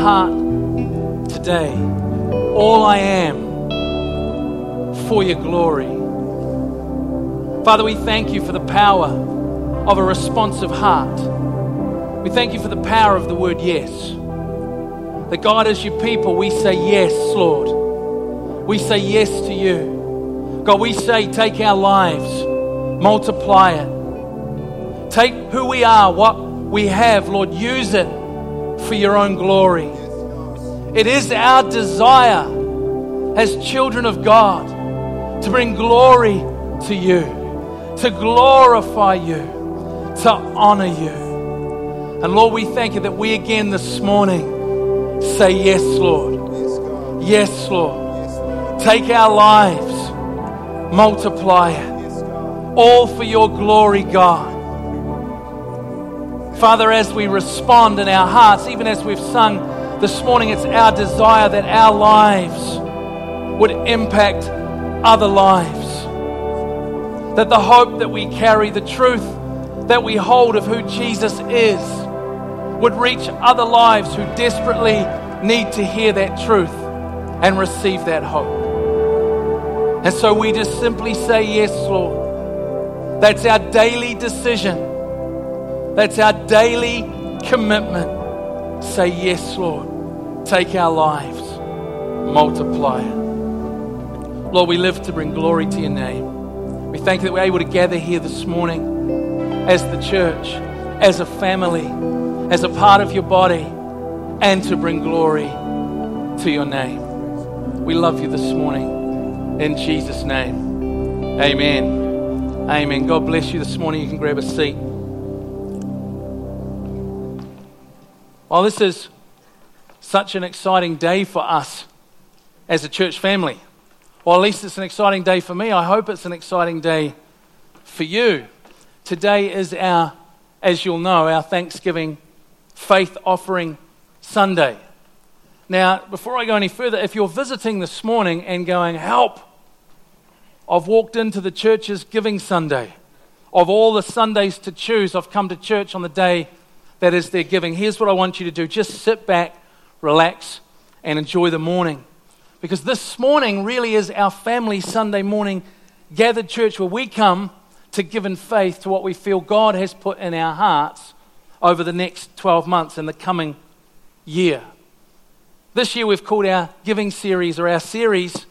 heart today. All I am for your glory. Father, we thank you for the power of a responsive heart. We thank you for the power of the word yes. That God, as your people, we say yes, Lord. We say yes to you. God, we say take our lives, multiply it. Take who we are, what we have, Lord, use it for your own glory. It is our desire as children of God to bring glory to you, to glorify you, to honor you. And Lord, we thank you that we again this morning say, Yes, Lord. Yes, Lord. Take our lives, multiply it. All for your glory, God. Father, as we respond in our hearts, even as we've sung this morning, it's our desire that our lives would impact other lives. That the hope that we carry, the truth that we hold of who Jesus is, would reach other lives who desperately need to hear that truth and receive that hope. And so we just simply say, Yes, Lord. That's our daily decision that's our daily commitment. Say, Yes, Lord. Take our lives, multiply it. Lord, we live to bring glory to your name. We thank you that we're able to gather here this morning as the church, as a family, as a part of your body, and to bring glory to your name. We love you this morning. In Jesus' name, amen. Amen. God bless you this morning. You can grab a seat. Well, this is such an exciting day for us as a church family. Well, at least it's an exciting day for me. I hope it's an exciting day for you. Today is our, as you'll know, our Thanksgiving faith offering Sunday. Now, before I go any further, if you're visiting this morning and going, help, I've walked into the church's Giving Sunday. Of all the Sundays to choose, I've come to church on the day that is their giving. Here's what I want you to do just sit back, relax, and enjoy the morning. Because this morning really is our family Sunday morning gathered church where we come to give in faith to what we feel God has put in our hearts over the next 12 months and the coming year. This year we've called our giving series or our series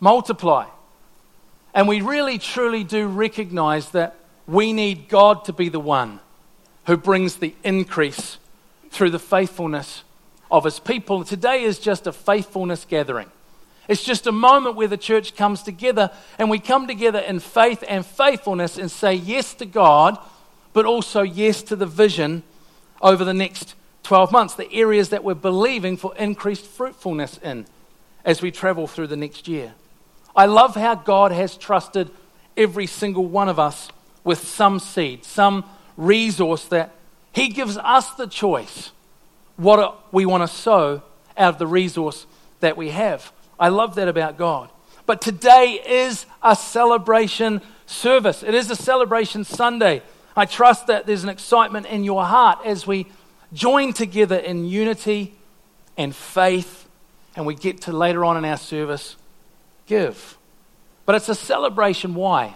Multiply. And we really truly do recognize that we need God to be the one who brings the increase through the faithfulness of his people. Today is just a faithfulness gathering. It's just a moment where the church comes together and we come together in faith and faithfulness and say yes to God, but also yes to the vision over the next 12 months, the areas that we're believing for increased fruitfulness in as we travel through the next year. I love how God has trusted every single one of us with some seed, some resource that He gives us the choice what we want to sow out of the resource that we have. I love that about God. But today is a celebration service, it is a celebration Sunday. I trust that there's an excitement in your heart as we join together in unity and faith, and we get to later on in our service give. But it's a celebration. Why?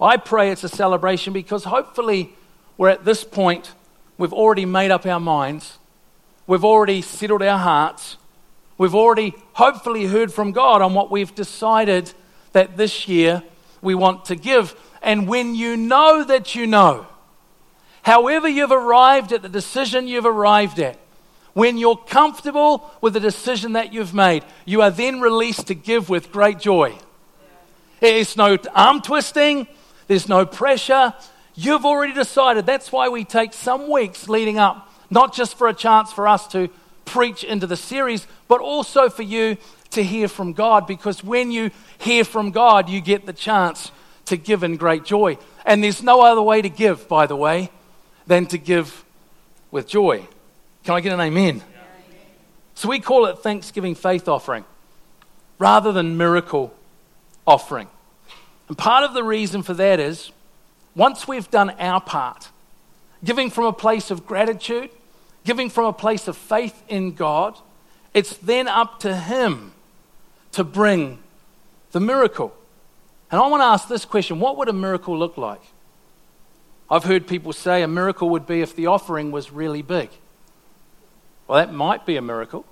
I pray it's a celebration because hopefully we're at this point, we've already made up our minds, we've already settled our hearts, we've already hopefully heard from God on what we've decided that this year we want to give. And when you know that you know, however you've arrived at the decision you've arrived at, when you're comfortable with the decision that you've made, you are then released to give with great joy. There's no arm twisting, there's no pressure, You've already decided. That's why we take some weeks leading up, not just for a chance for us to preach into the series, but also for you to hear from God. Because when you hear from God, you get the chance to give in great joy. And there's no other way to give, by the way, than to give with joy. Can I get an amen? So we call it Thanksgiving faith offering rather than miracle offering. And part of the reason for that is once we've done our part, giving from a place of gratitude, giving from a place of faith in God, it's then up to Him to bring the miracle. And I want to ask this question what would a miracle look like? I've heard people say a miracle would be if the offering was really big. Well, that might be a miracle.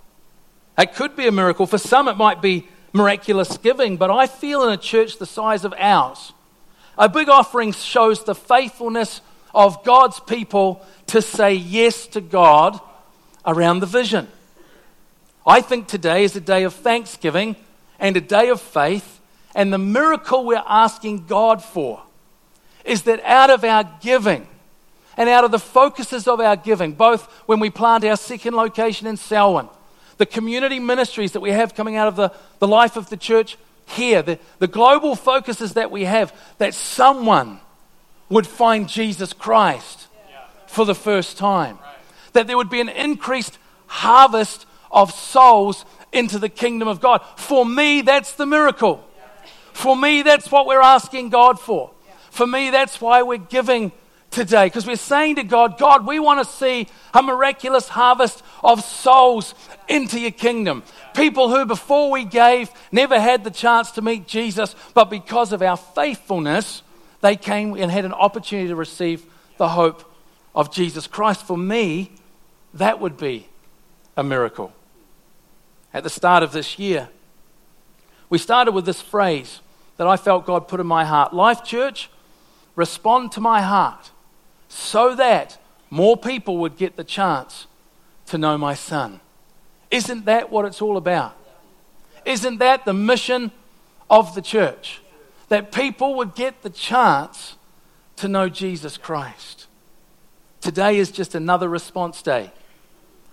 That could be a miracle. For some, it might be miraculous giving, but I feel in a church the size of ours, a big offering shows the faithfulness of God's people to say yes to God around the vision. I think today is a day of thanksgiving and a day of faith, and the miracle we're asking God for is that out of our giving and out of the focuses of our giving, both when we plant our second location in Selwyn, the community ministries that we have coming out of the, the life of the church here, the, the global focuses that we have, that someone would find Jesus Christ for the first time. That there would be an increased harvest of souls into the kingdom of God. For me, that's the miracle. For me, that's what we're asking God for. For me, that's why we're giving today. Because we're saying to God, God, we want to see a miraculous harvest of souls into your kingdom. People who, before we gave, never had the chance to meet Jesus, but because of our faithfulness, they came and had an opportunity to receive the hope of Jesus Christ. For me, that would be a miracle. At the start of this year, we started with this phrase that I felt God put in my heart Life Church, respond to my heart so that more people would get the chance to know my son. Isn't that what it's all about? Isn't that the mission of the church? that people would get the chance to know Jesus Christ. Today is just another response day,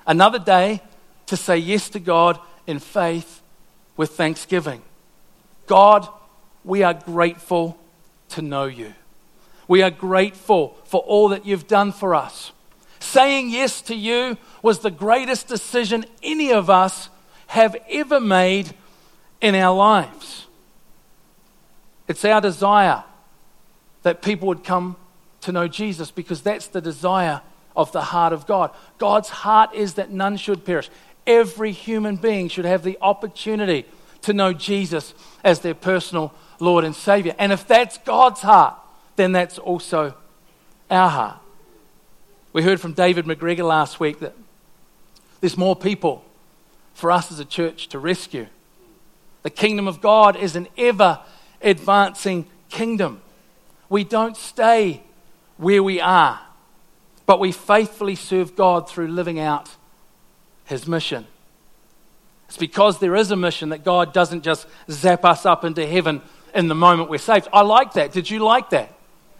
another day to say yes to God in faith with thanksgiving. God, we are grateful to know you. We are grateful for all that you've done for us. Saying yes to you was the greatest decision any of us have ever made in our lives. It's our desire that people would come to know Jesus because that's the desire of the heart of God. God's heart is that none should perish. Every human being should have the opportunity to know Jesus as their personal Lord and Savior. And if that's God's heart, then that's also our heart. We heard from David McGregor last week that there's more people for us as a church to rescue. The kingdom of God is an ever advancing kingdom. We don't stay where we are, but we faithfully serve God through living out His mission. It's because there is a mission that God doesn't just zap us up into heaven in the moment we're saved. I like that. Did you like that?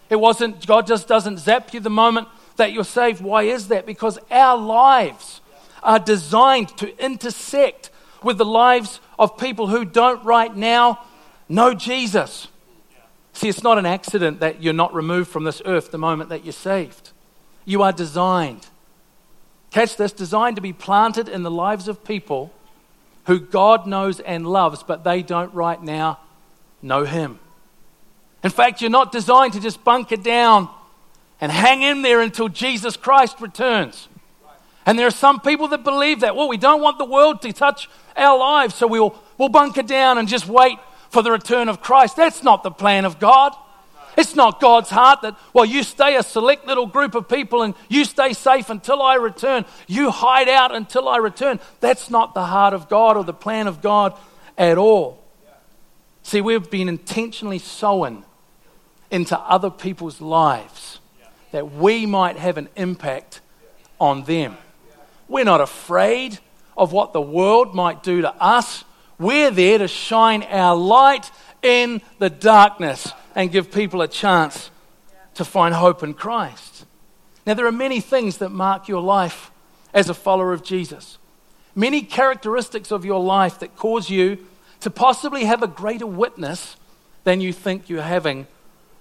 It wasn't, God just doesn't zap you the moment that you're saved. Why is that? Because our lives are designed to intersect with the lives of people who don't right now Know Jesus. See, it's not an accident that you're not removed from this earth the moment that you're saved. You are designed. Catch this designed to be planted in the lives of people who God knows and loves, but they don't right now know Him. In fact, you're not designed to just bunker down and hang in there until Jesus Christ returns. And there are some people that believe that. Well, we don't want the world to touch our lives, so we'll, we'll bunker down and just wait for the return of Christ. That's not the plan of God. It's not God's heart that, well, you stay a select little group of people and you stay safe until I return. You hide out until I return. That's not the heart of God or the plan of God at all. See, we've been intentionally sown into other people's lives that we might have an impact on them. We're not afraid of what the world might do to us we're there to shine our light in the darkness and give people a chance to find hope in Christ. Now, there are many things that mark your life as a follower of Jesus, many characteristics of your life that cause you to possibly have a greater witness than you think you're having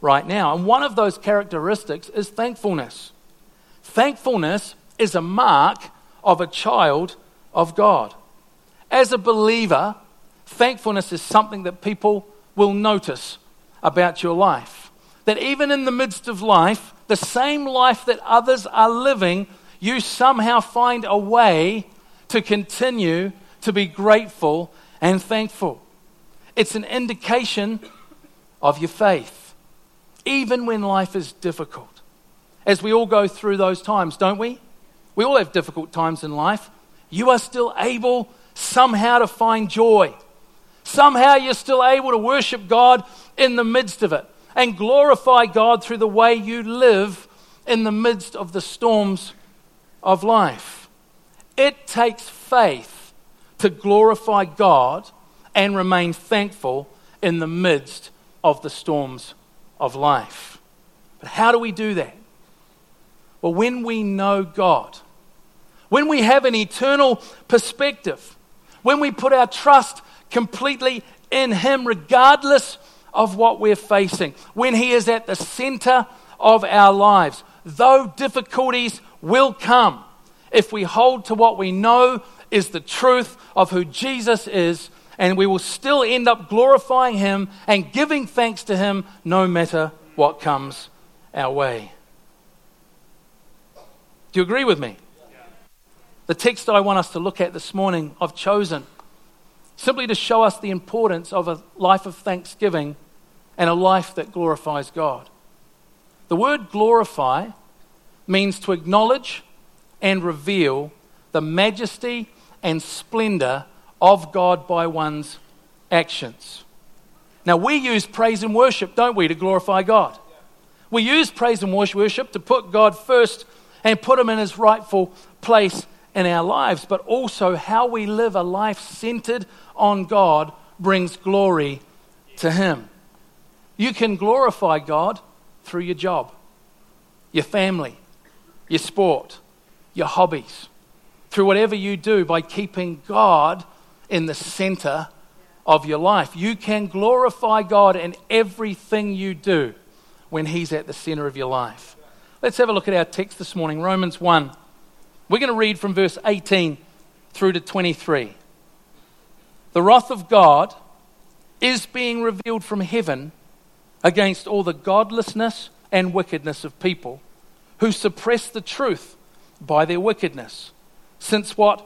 right now. And one of those characteristics is thankfulness. Thankfulness is a mark of a child of God. As a believer, Thankfulness is something that people will notice about your life. That even in the midst of life, the same life that others are living, you somehow find a way to continue to be grateful and thankful. It's an indication of your faith, even when life is difficult. As we all go through those times, don't we? We all have difficult times in life. You are still able somehow to find joy. Somehow you're still able to worship God in the midst of it and glorify God through the way you live in the midst of the storms of life. It takes faith to glorify God and remain thankful in the midst of the storms of life. But how do we do that? Well, when we know God, when we have an eternal perspective, when we put our trust completely in Him, regardless of what we're facing, when He is at the center of our lives, though difficulties will come, if we hold to what we know is the truth of who Jesus is, and we will still end up glorifying Him and giving thanks to Him no matter what comes our way. Do you agree with me? The text that I want us to look at this morning, I've chosen simply to show us the importance of a life of thanksgiving and a life that glorifies God. The word glorify means to acknowledge and reveal the majesty and splendor of God by one's actions. Now, we use praise and worship, don't we, to glorify God? We use praise and worship to put God first and put him in his rightful place in our lives, but also how we live a life centered on God brings glory to him. You can glorify God through your job, your family, your sport, your hobbies, through whatever you do by keeping God in the center of your life. You can glorify God in everything you do when He's at the center of your life. Let's have a look at our text this morning, Romans 1. We're going to read from verse 18 through to 23. The wrath of God is being revealed from heaven against all the godlessness and wickedness of people who suppress the truth by their wickedness, since what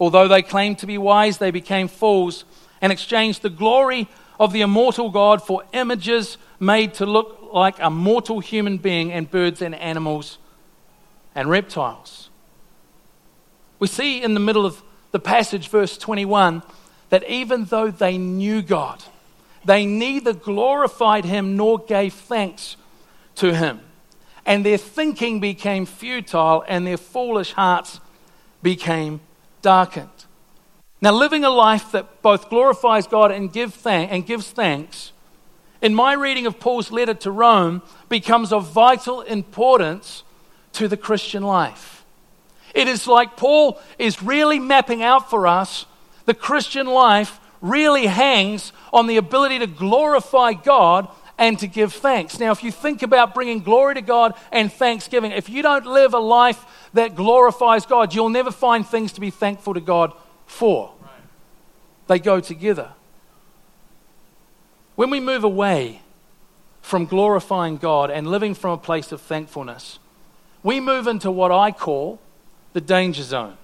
Although they claimed to be wise, they became fools and exchanged the glory of the immortal God for images made to look like a mortal human being and birds and animals and reptiles. We see in the middle of the passage, verse 21, that even though they knew God, they neither glorified him nor gave thanks to him. And their thinking became futile and their foolish hearts became darkened. Now, living a life that both glorifies God and, give thank- and gives thanks, in my reading of Paul's letter to Rome, becomes of vital importance to the Christian life. It is like Paul is really mapping out for us the Christian life really hangs on the ability to glorify God and to give thanks. Now, if you think about bringing glory to God and thanksgiving, if you don't live a life that glorifies God, you'll never find things to be thankful to God for. Right. They go together. When we move away from glorifying God and living from a place of thankfulness, we move into what I call the danger zone.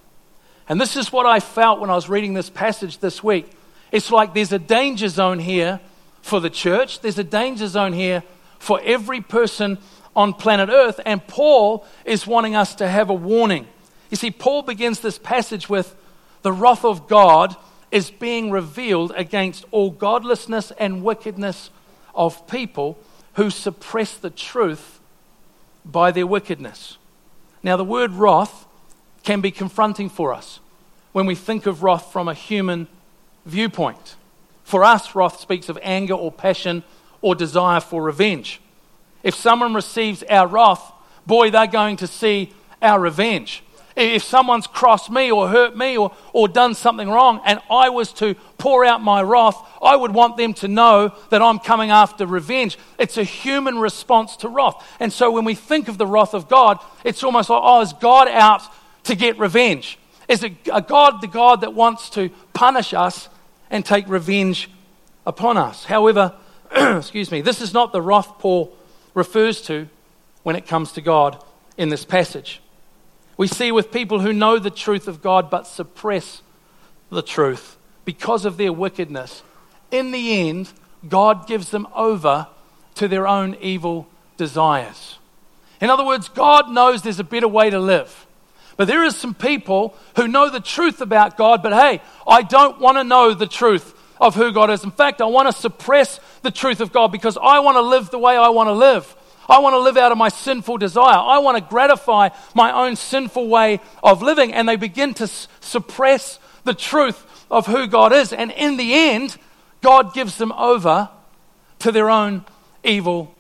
And this is what I felt when I was reading this passage this week. It's like there's a danger zone here for the church, there's a danger zone here for every person on planet Earth. And Paul is wanting us to have a warning. You see, Paul begins this passage with the wrath of God is being revealed against all godlessness and wickedness of people who suppress the truth by their wickedness. Now, the word wrath can be confronting for us when we think of wrath from a human viewpoint. For us, wrath speaks of anger or passion or desire for revenge. If someone receives our wrath, boy, they're going to see our revenge. If someone's crossed me or hurt me or, or done something wrong and I was to pour out my wrath, I would want them to know that I'm coming after revenge. It's a human response to wrath. And so when we think of the wrath of God, it's almost like, oh, is God out to get revenge? Is it a God the God that wants to punish us and take revenge upon us? However, excuse me, this is not the wrath Paul refers to when it comes to God in this passage. We see with people who know the truth of God but suppress the truth because of their wickedness. In the end, God gives them over to their own evil desires. In other words, God knows there's a better way to live. But there is some people who know the truth about God, but hey, I don't want to know the truth of who God is. In fact, I want to suppress the truth of God because I want to live the way I want to live. I want to live out of my sinful desire. I want to gratify my own sinful way of living. And they begin to suppress the truth of who God is. And in the end, God gives them over to their own evil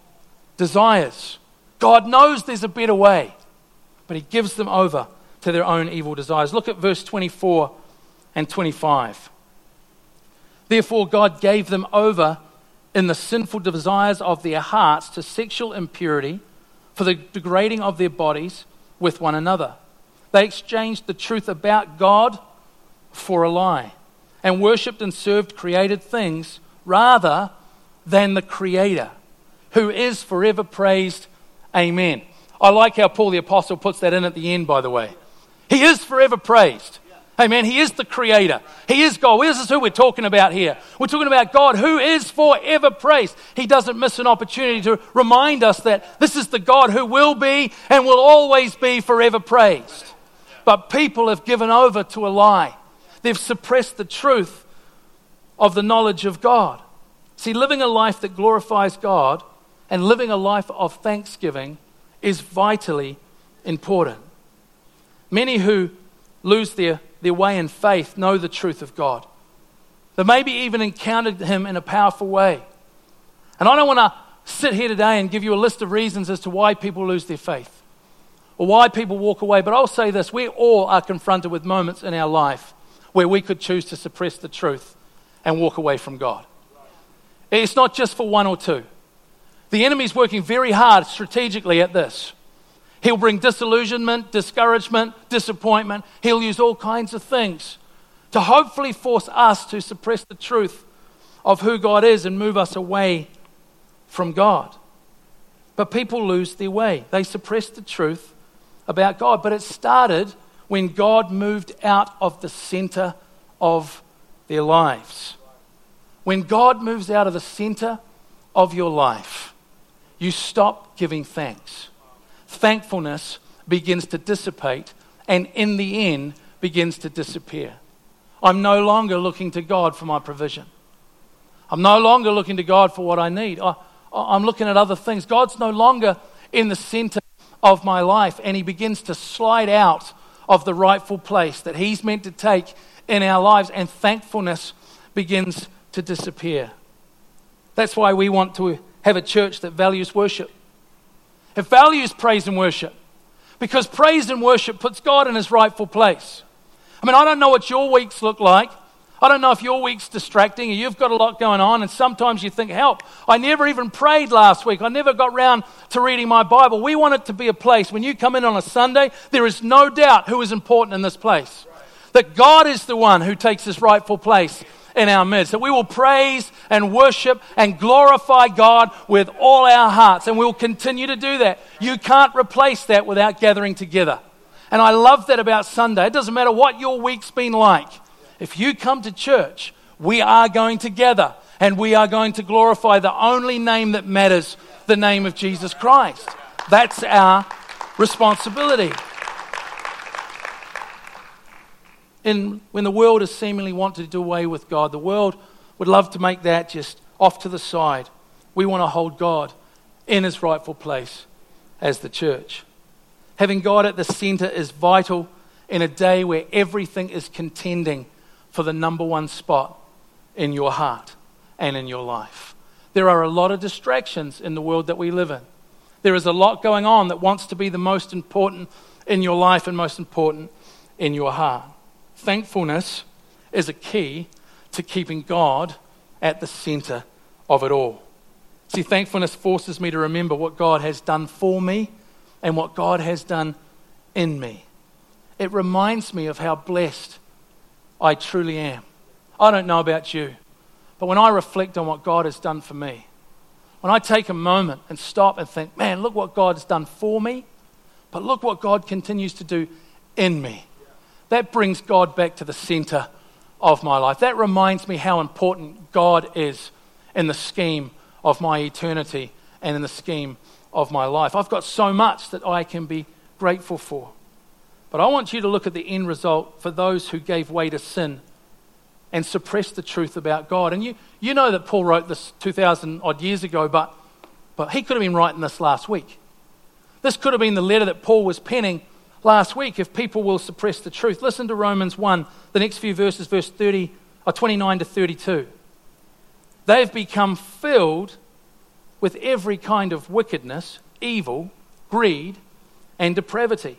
desires. God knows there's a better way, but He gives them over to their own evil desires. Look at verse 24 and 25. Therefore, God gave them over in the sinful desires of their hearts to sexual impurity for the degrading of their bodies with one another. They exchanged the truth about God for a lie and worshipped and served created things rather than the Creator, who is forever praised. Amen. I like how Paul the Apostle puts that in at the end, by the way. He is forever praised. Amen. He is the creator. He is God. This is who we're talking about here. We're talking about God who is forever praised. He doesn't miss an opportunity to remind us that this is the God who will be and will always be forever praised. But people have given over to a lie. They've suppressed the truth of the knowledge of God. See, living a life that glorifies God and living a life of thanksgiving is vitally important. Many who lose their their way in faith know the truth of God. They maybe even encountered Him in a powerful way. And I don't want to sit here today and give you a list of reasons as to why people lose their faith or why people walk away, but I'll say this we all are confronted with moments in our life where we could choose to suppress the truth and walk away from God. It's not just for one or two. The enemy's working very hard strategically at this. He'll bring disillusionment, discouragement, disappointment. He'll use all kinds of things to hopefully force us to suppress the truth of who God is and move us away from God. But people lose their way. They suppress the truth about God. But it started when God moved out of the center of their lives. When God moves out of the center of your life, you stop giving thanks thankfulness begins to dissipate and in the end begins to disappear. I'm no longer looking to God for my provision. I'm no longer looking to God for what I need. I, am looking at other things. God's no longer in the center of my life, and He begins to slide out of the rightful place that He's meant to take in our lives, and thankfulness begins to disappear. That's why we want to have a church that values worship. It values praise and worship because praise and worship puts God in his rightful place. I mean, I don't know what your weeks look like. I don't know if your week's distracting or you've got a lot going on, and sometimes you think, help, I never even prayed last week. I never got round to reading my Bible. We want it to be a place when you come in on a Sunday, there is no doubt who is important in this place. That God is the one who takes his rightful place in our midst. That we will praise and worship and glorify God with all our hearts. And we'll continue to do that. You can't replace that without gathering together. And I love that about Sunday. It doesn't matter what your week's been like. If you come to church, we are going together and we are going to glorify the only name that matters, the name of Jesus Christ. That's our responsibility. In, when the world has seemingly wanted to do away with God, the world would love to make that just off to the side. We want to hold God in his rightful place as the church. Having God at the center is vital in a day where everything is contending for the number one spot in your heart and in your life. There are a lot of distractions in the world that we live in. There is a lot going on that wants to be the most important in your life and most important, in your heart. Thankfulness is a key to keeping God at the center of it all. See, thankfulness forces me to remember what God has done for me and what God has done in me. It reminds me of how blessed I truly am. I don't know about you, but when I reflect on what God has done for me, when I take a moment and stop and think, man, look what God's done for me, but look what God continues to do in me. That brings God back to the center of my life. That reminds me how important God is in the scheme of my eternity and in the scheme of my life. I've got so much that I can be grateful for. But I want you to look at the end result for those who gave way to sin and suppressed the truth about God. And you, you know that Paul wrote this 2,000 odd years ago, but, but he could have been writing this last week. This could have been the letter that Paul was penning last week if people will suppress the truth. Listen to Romans 1, the next few verses, verse 30, or 29 to 32. They've become filled with every kind of wickedness, evil, greed, and depravity.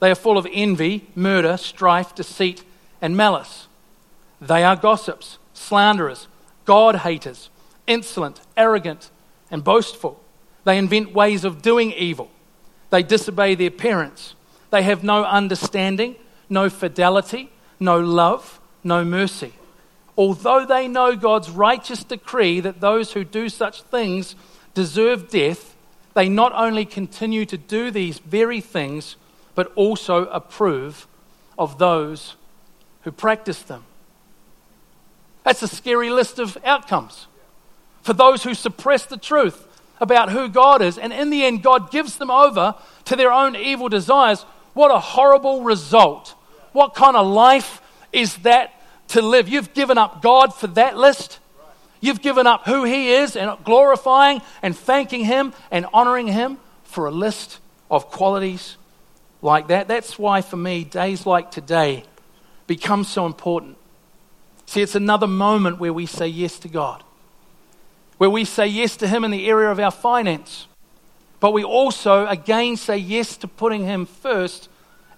They are full of envy, murder, strife, deceit, and malice. They are gossips, slanderers, God haters, insolent, arrogant, and boastful. They invent ways of doing evil. They disobey their parents. They have no understanding, no fidelity, no love, no mercy. Although they know God's righteous decree that those who do such things deserve death, they not only continue to do these very things, but also approve of those who practice them. That's a scary list of outcomes for those who suppress the truth about who God is, and in the end, God gives them over to their own evil desires. What a horrible result. What kind of life is that to live? You've given up God for that list. You've given up who He is and glorifying and thanking Him and honoring Him for a list of qualities like that. That's why, for me, days like today become so important. See, it's another moment where we say yes to God, where we say yes to Him in the area of our finance, but we also, again, say yes to putting Him first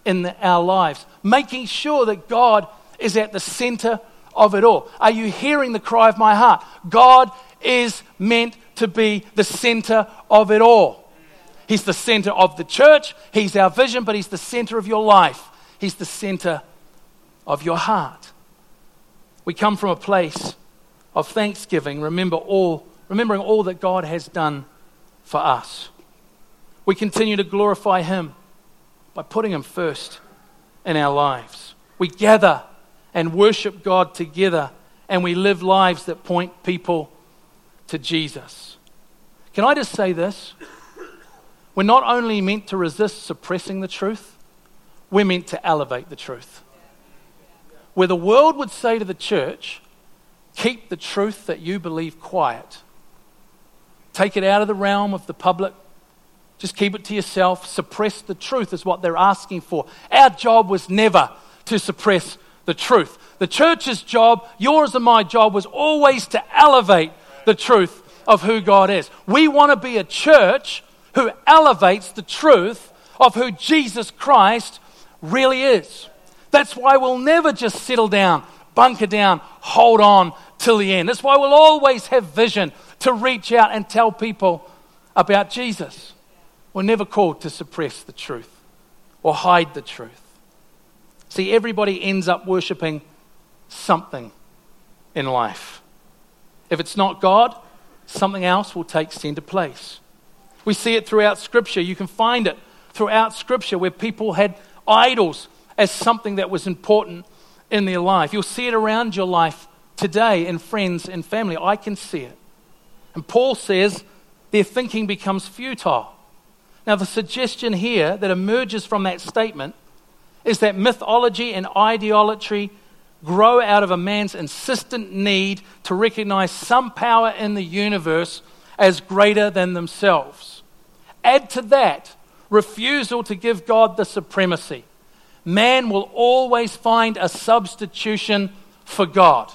in the, our lives, making sure that God is at the center of it all. Are you hearing the cry of my heart? God is meant to be the center of it all. He's the center of the church, He's our vision, but He's the center of your life. He's the center of your heart. We come from a place of thanksgiving, remember all, remembering all that God has done for us. We continue to glorify Him by putting Him first in our lives. We gather and worship God together, and we live lives that point people to Jesus. Can I just say this? We're not only meant to resist suppressing the truth, we're meant to elevate the truth. Where the world would say to the church, keep the truth that you believe quiet, take it out of the realm of the public, just keep it to yourself, suppress the truth is what they're asking for. Our job was never to suppress the truth. The church's job, yours and my job, was always to elevate the truth of who God is. We want to be a church who elevates the truth of who Jesus Christ really is. That's why we'll never just settle down, bunker down, hold on till the end. That's why we'll always have vision to reach out and tell people about Jesus. We're never called to suppress the truth or hide the truth. See, everybody ends up worshiping something in life. If it's not God, something else will take center place. We see it throughout Scripture. You can find it throughout Scripture where people had idols as something that was important in their life. You'll see it around your life today in friends and family. I can see it. And Paul says their thinking becomes futile. Now, the suggestion here that emerges from that statement is that mythology and ideology grow out of a man's insistent need to recognize some power in the universe as greater than themselves. Add to that refusal to give God the supremacy. Man will always find a substitution for God.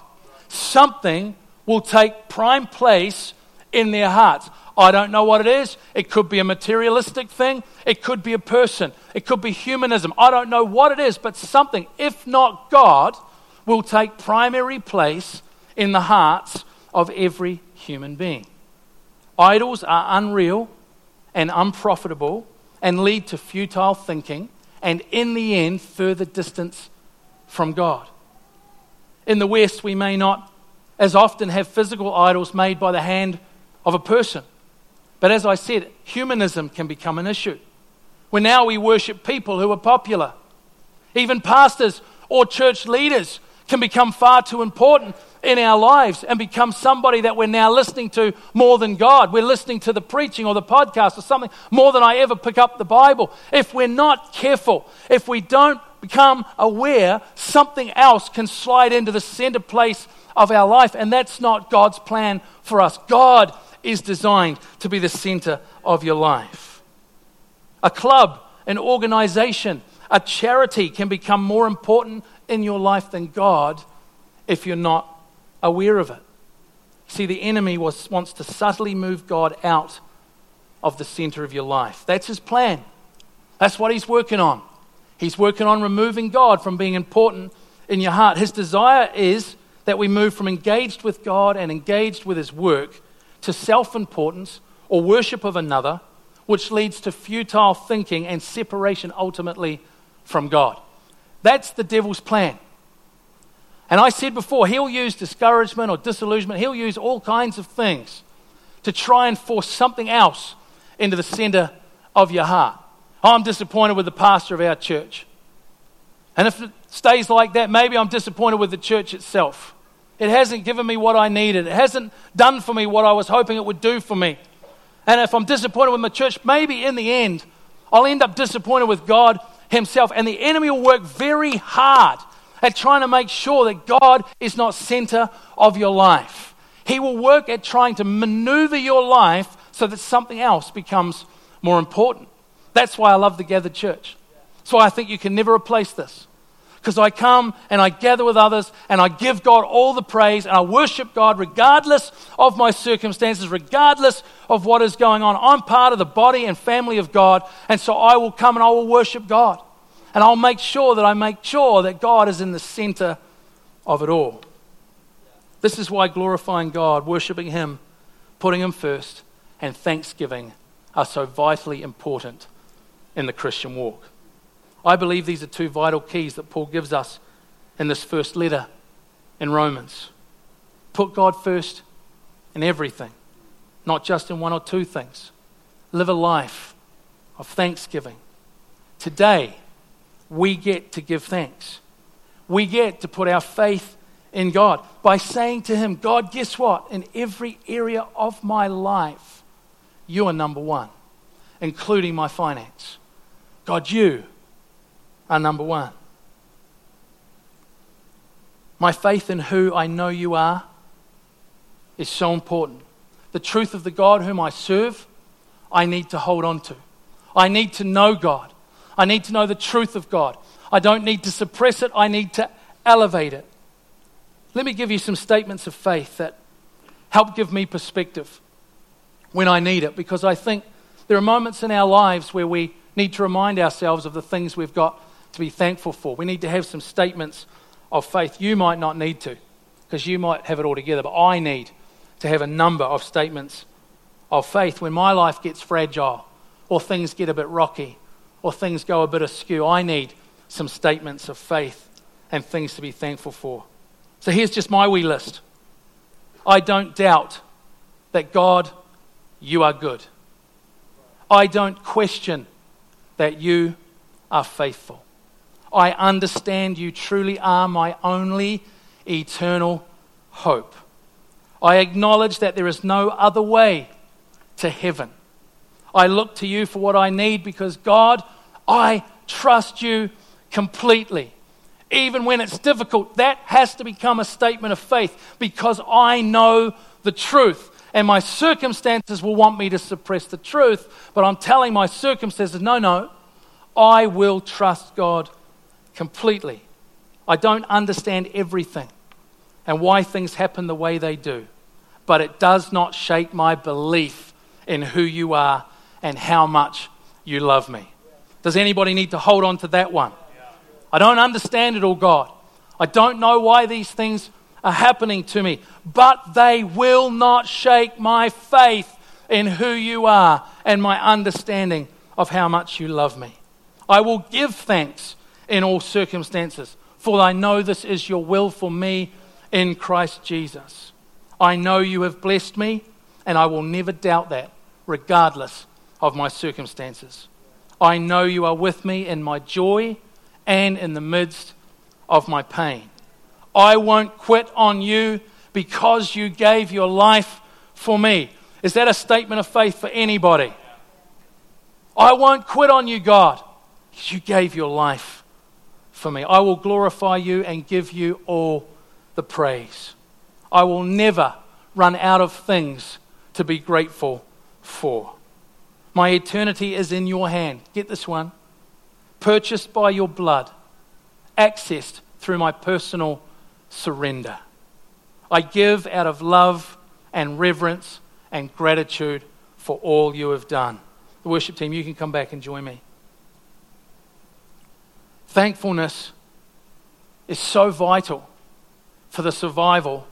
Something will take prime place in their hearts. I don't know what it is. It could be a materialistic thing. It could be a person. It could be humanism. I don't know what it is, but something, if not God, will take primary place in the hearts of every human being. Idols are unreal and unprofitable and lead to futile thinking and, in the end, further distance from God. In the West, we may not as often have physical idols made by the hand of a person. But as I said, humanism can become an issue. Where now we worship people who are popular. Even pastors or church leaders can become far too important in our lives and become somebody that we're now listening to more than God. We're listening to the preaching or the podcast or something more than I ever pick up the Bible. If we're not careful, if we don't become aware, something else can slide into the center place of our life, and that's not God's plan for us. God is designed to be the center of your life. A club, an organization, a charity can become more important in your life than God if you're not aware of it. See, the enemy was, wants to subtly move God out of the center of your life. That's his plan. That's what he's working on. He's working on removing God from being important in your heart. His desire is that we move from engaged with God and engaged with his work to self importance or worship of another, which leads to futile thinking and separation ultimately from God. That's the devil's plan. And I said before, he'll use discouragement or disillusionment, he'll use all kinds of things to try and force something else into the center of your heart. I'm disappointed with the pastor of our church. And if it stays like that, maybe I'm disappointed with the church itself. It hasn't given me what I needed. It hasn't done for me what I was hoping it would do for me. And if I'm disappointed with my church, maybe in the end, I'll end up disappointed with God Himself. And the enemy will work very hard at trying to make sure that God is not center of your life. He will work at trying to maneuver your life so that something else becomes more important. That's why I love the gathered church. That's why I think you can never replace this because I come and I gather with others and I give God all the praise and I worship God regardless of my circumstances, regardless of what is going on. I'm part of the body and family of God, and so I will come and I will worship God. And I'll make sure that I make sure that God is in the center of it all. This is why glorifying God, worshiping Him, putting Him first, and thanksgiving are so vitally important in the Christian walk. I believe these are two vital keys that Paul gives us in this first letter in Romans. Put God first in everything, not just in one or two things. Live a life of thanksgiving. Today, we get to give thanks. We get to put our faith in God by saying to Him, God, guess what? In every area of my life, you are number one, including my finance. God, you are number one. My faith in who I know you are is so important. The truth of the God whom I serve, I need to hold on to. I need to know God. I need to know the truth of God. I don't need to suppress it, I need to elevate it. Let me give you some statements of faith that help give me perspective when I need it, because I think there are moments in our lives where we need to remind ourselves of the things we've got to be thankful for. We need to have some statements of faith. You might not need to, because you might have it all together, but I need to have a number of statements of faith when my life gets fragile, or things get a bit rocky, or things go a bit askew. I need some statements of faith and things to be thankful for. So here's just my wee list. I don't doubt that God, you are good. I don't question that you are faithful. I understand you truly are my only eternal hope. I acknowledge that there is no other way to heaven. I look to you for what I need because, God, I trust you completely. Even when it's difficult, that has to become a statement of faith because I know the truth. And my circumstances will want me to suppress the truth, but I'm telling my circumstances, no, no, I will trust God completely. I don't understand everything and why things happen the way they do, but it does not shake my belief in who you are and how much you love me. Does anybody need to hold on to that one? I don't understand it all, God. I don't know why these things are happening to me, but they will not shake my faith in who you are and my understanding of how much you love me. I will give thanks in all circumstances, for I know this is your will for me in Christ Jesus. I know you have blessed me, and I will never doubt that, regardless of my circumstances. I know you are with me in my joy and in the midst of my pain. I won't quit on you because you gave your life for me. Is that a statement of faith for anybody? I won't quit on you, God, you gave your life for me. I will glorify you and give you all the praise. I will never run out of things to be grateful for. My eternity is in your hand. Get this one. Purchased by your blood, accessed through my personal surrender. I give out of love and reverence and gratitude for all you have done. The worship team, you can come back and join me. Thankfulness is so vital for the survival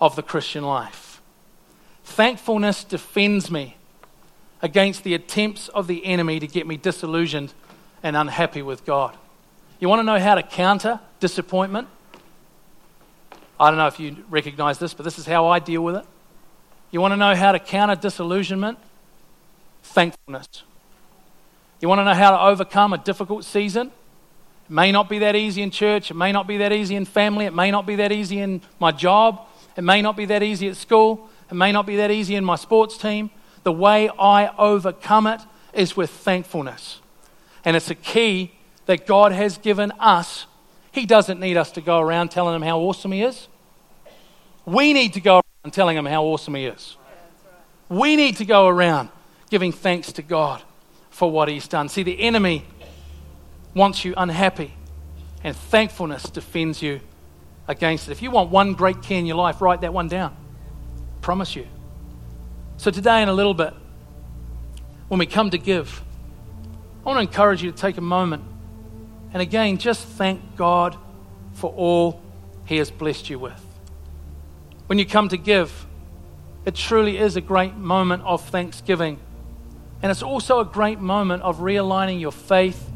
of the Christian life. Thankfulness defends me against the attempts of the enemy to get me disillusioned and unhappy with God. You want to know how to counter disappointment? I don't know if you recognize this, but this is how I deal with it. You want to know how to counter disillusionment? Thankfulness. You want to know how to overcome a difficult season? It may not be that easy in church. It may not be that easy in family. It may not be that easy in my job. It may not be that easy at school. It may not be that easy in my sports team. The way I overcome it is with thankfulness. And it's a key that God has given us. He doesn't need us to go around telling him how awesome he is. We need to go around telling him how awesome he is. We need to go around giving thanks to God for what he's done. See, the enemy wants you unhappy, and thankfulness defends you against it. If you want one great key in your life, write that one down. Promise you. So, today, in a little bit, when we come to give, I want to encourage you to take a moment and again just thank God for all He has blessed you with. When you come to give, it truly is a great moment of thanksgiving. And it's also a great moment of realigning your faith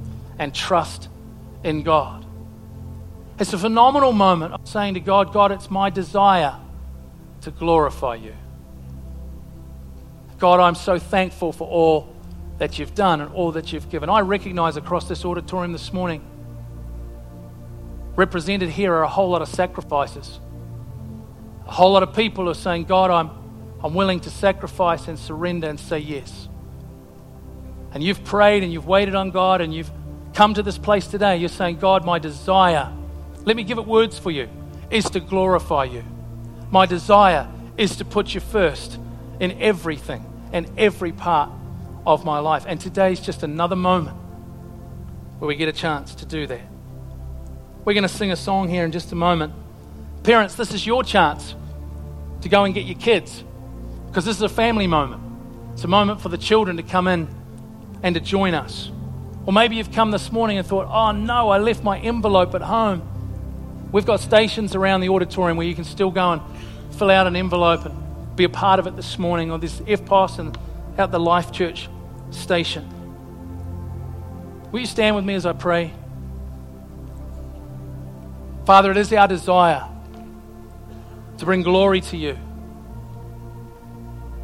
and trust in God. It's a phenomenal moment of saying to God, God, it's my desire to glorify you. God, I'm so thankful for all that you've done and all that you've given. I recognize across this auditorium this morning, represented here are a whole lot of sacrifices. A whole lot of people are saying, God, I'm, I'm willing to sacrifice and surrender and say yes. And you've prayed and you've waited on God and you've come to this place today. You're saying, God, my desire, let me give it words for you, is to glorify you. My desire is to put you first in everything and every part of my life. And today is just another moment where we get a chance to do that. We're going to sing a song here in just a moment. Parents, this is your chance to go and get your kids because this is a family moment. It's a moment for the children to come in and to join us. Or maybe you've come this morning and thought, oh no, I left my envelope at home. We've got stations around the auditorium where you can still go and fill out an envelope and be a part of it this morning, or this EFTPOS and out the Life Church station. Will you stand with me as I pray? Father, it is our desire to bring glory to you.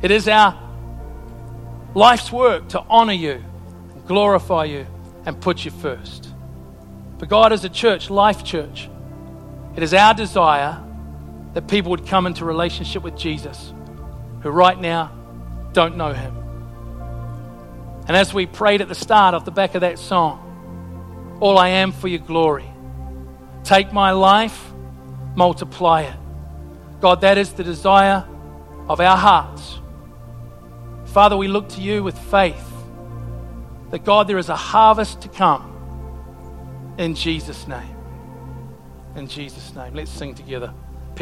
It is our life's work to honor you, glorify you, and put you first. But God, as a church, Life Church, it is our desire that people would come into relationship with Jesus who right now don't know him. And as we prayed at the start of the back of that song, all I am for your glory. Take my life, multiply it. God, that is the desire of our hearts. Father, we look to you with faith that God, there is a harvest to come in Jesus' name. In Jesus' name. Let's sing together.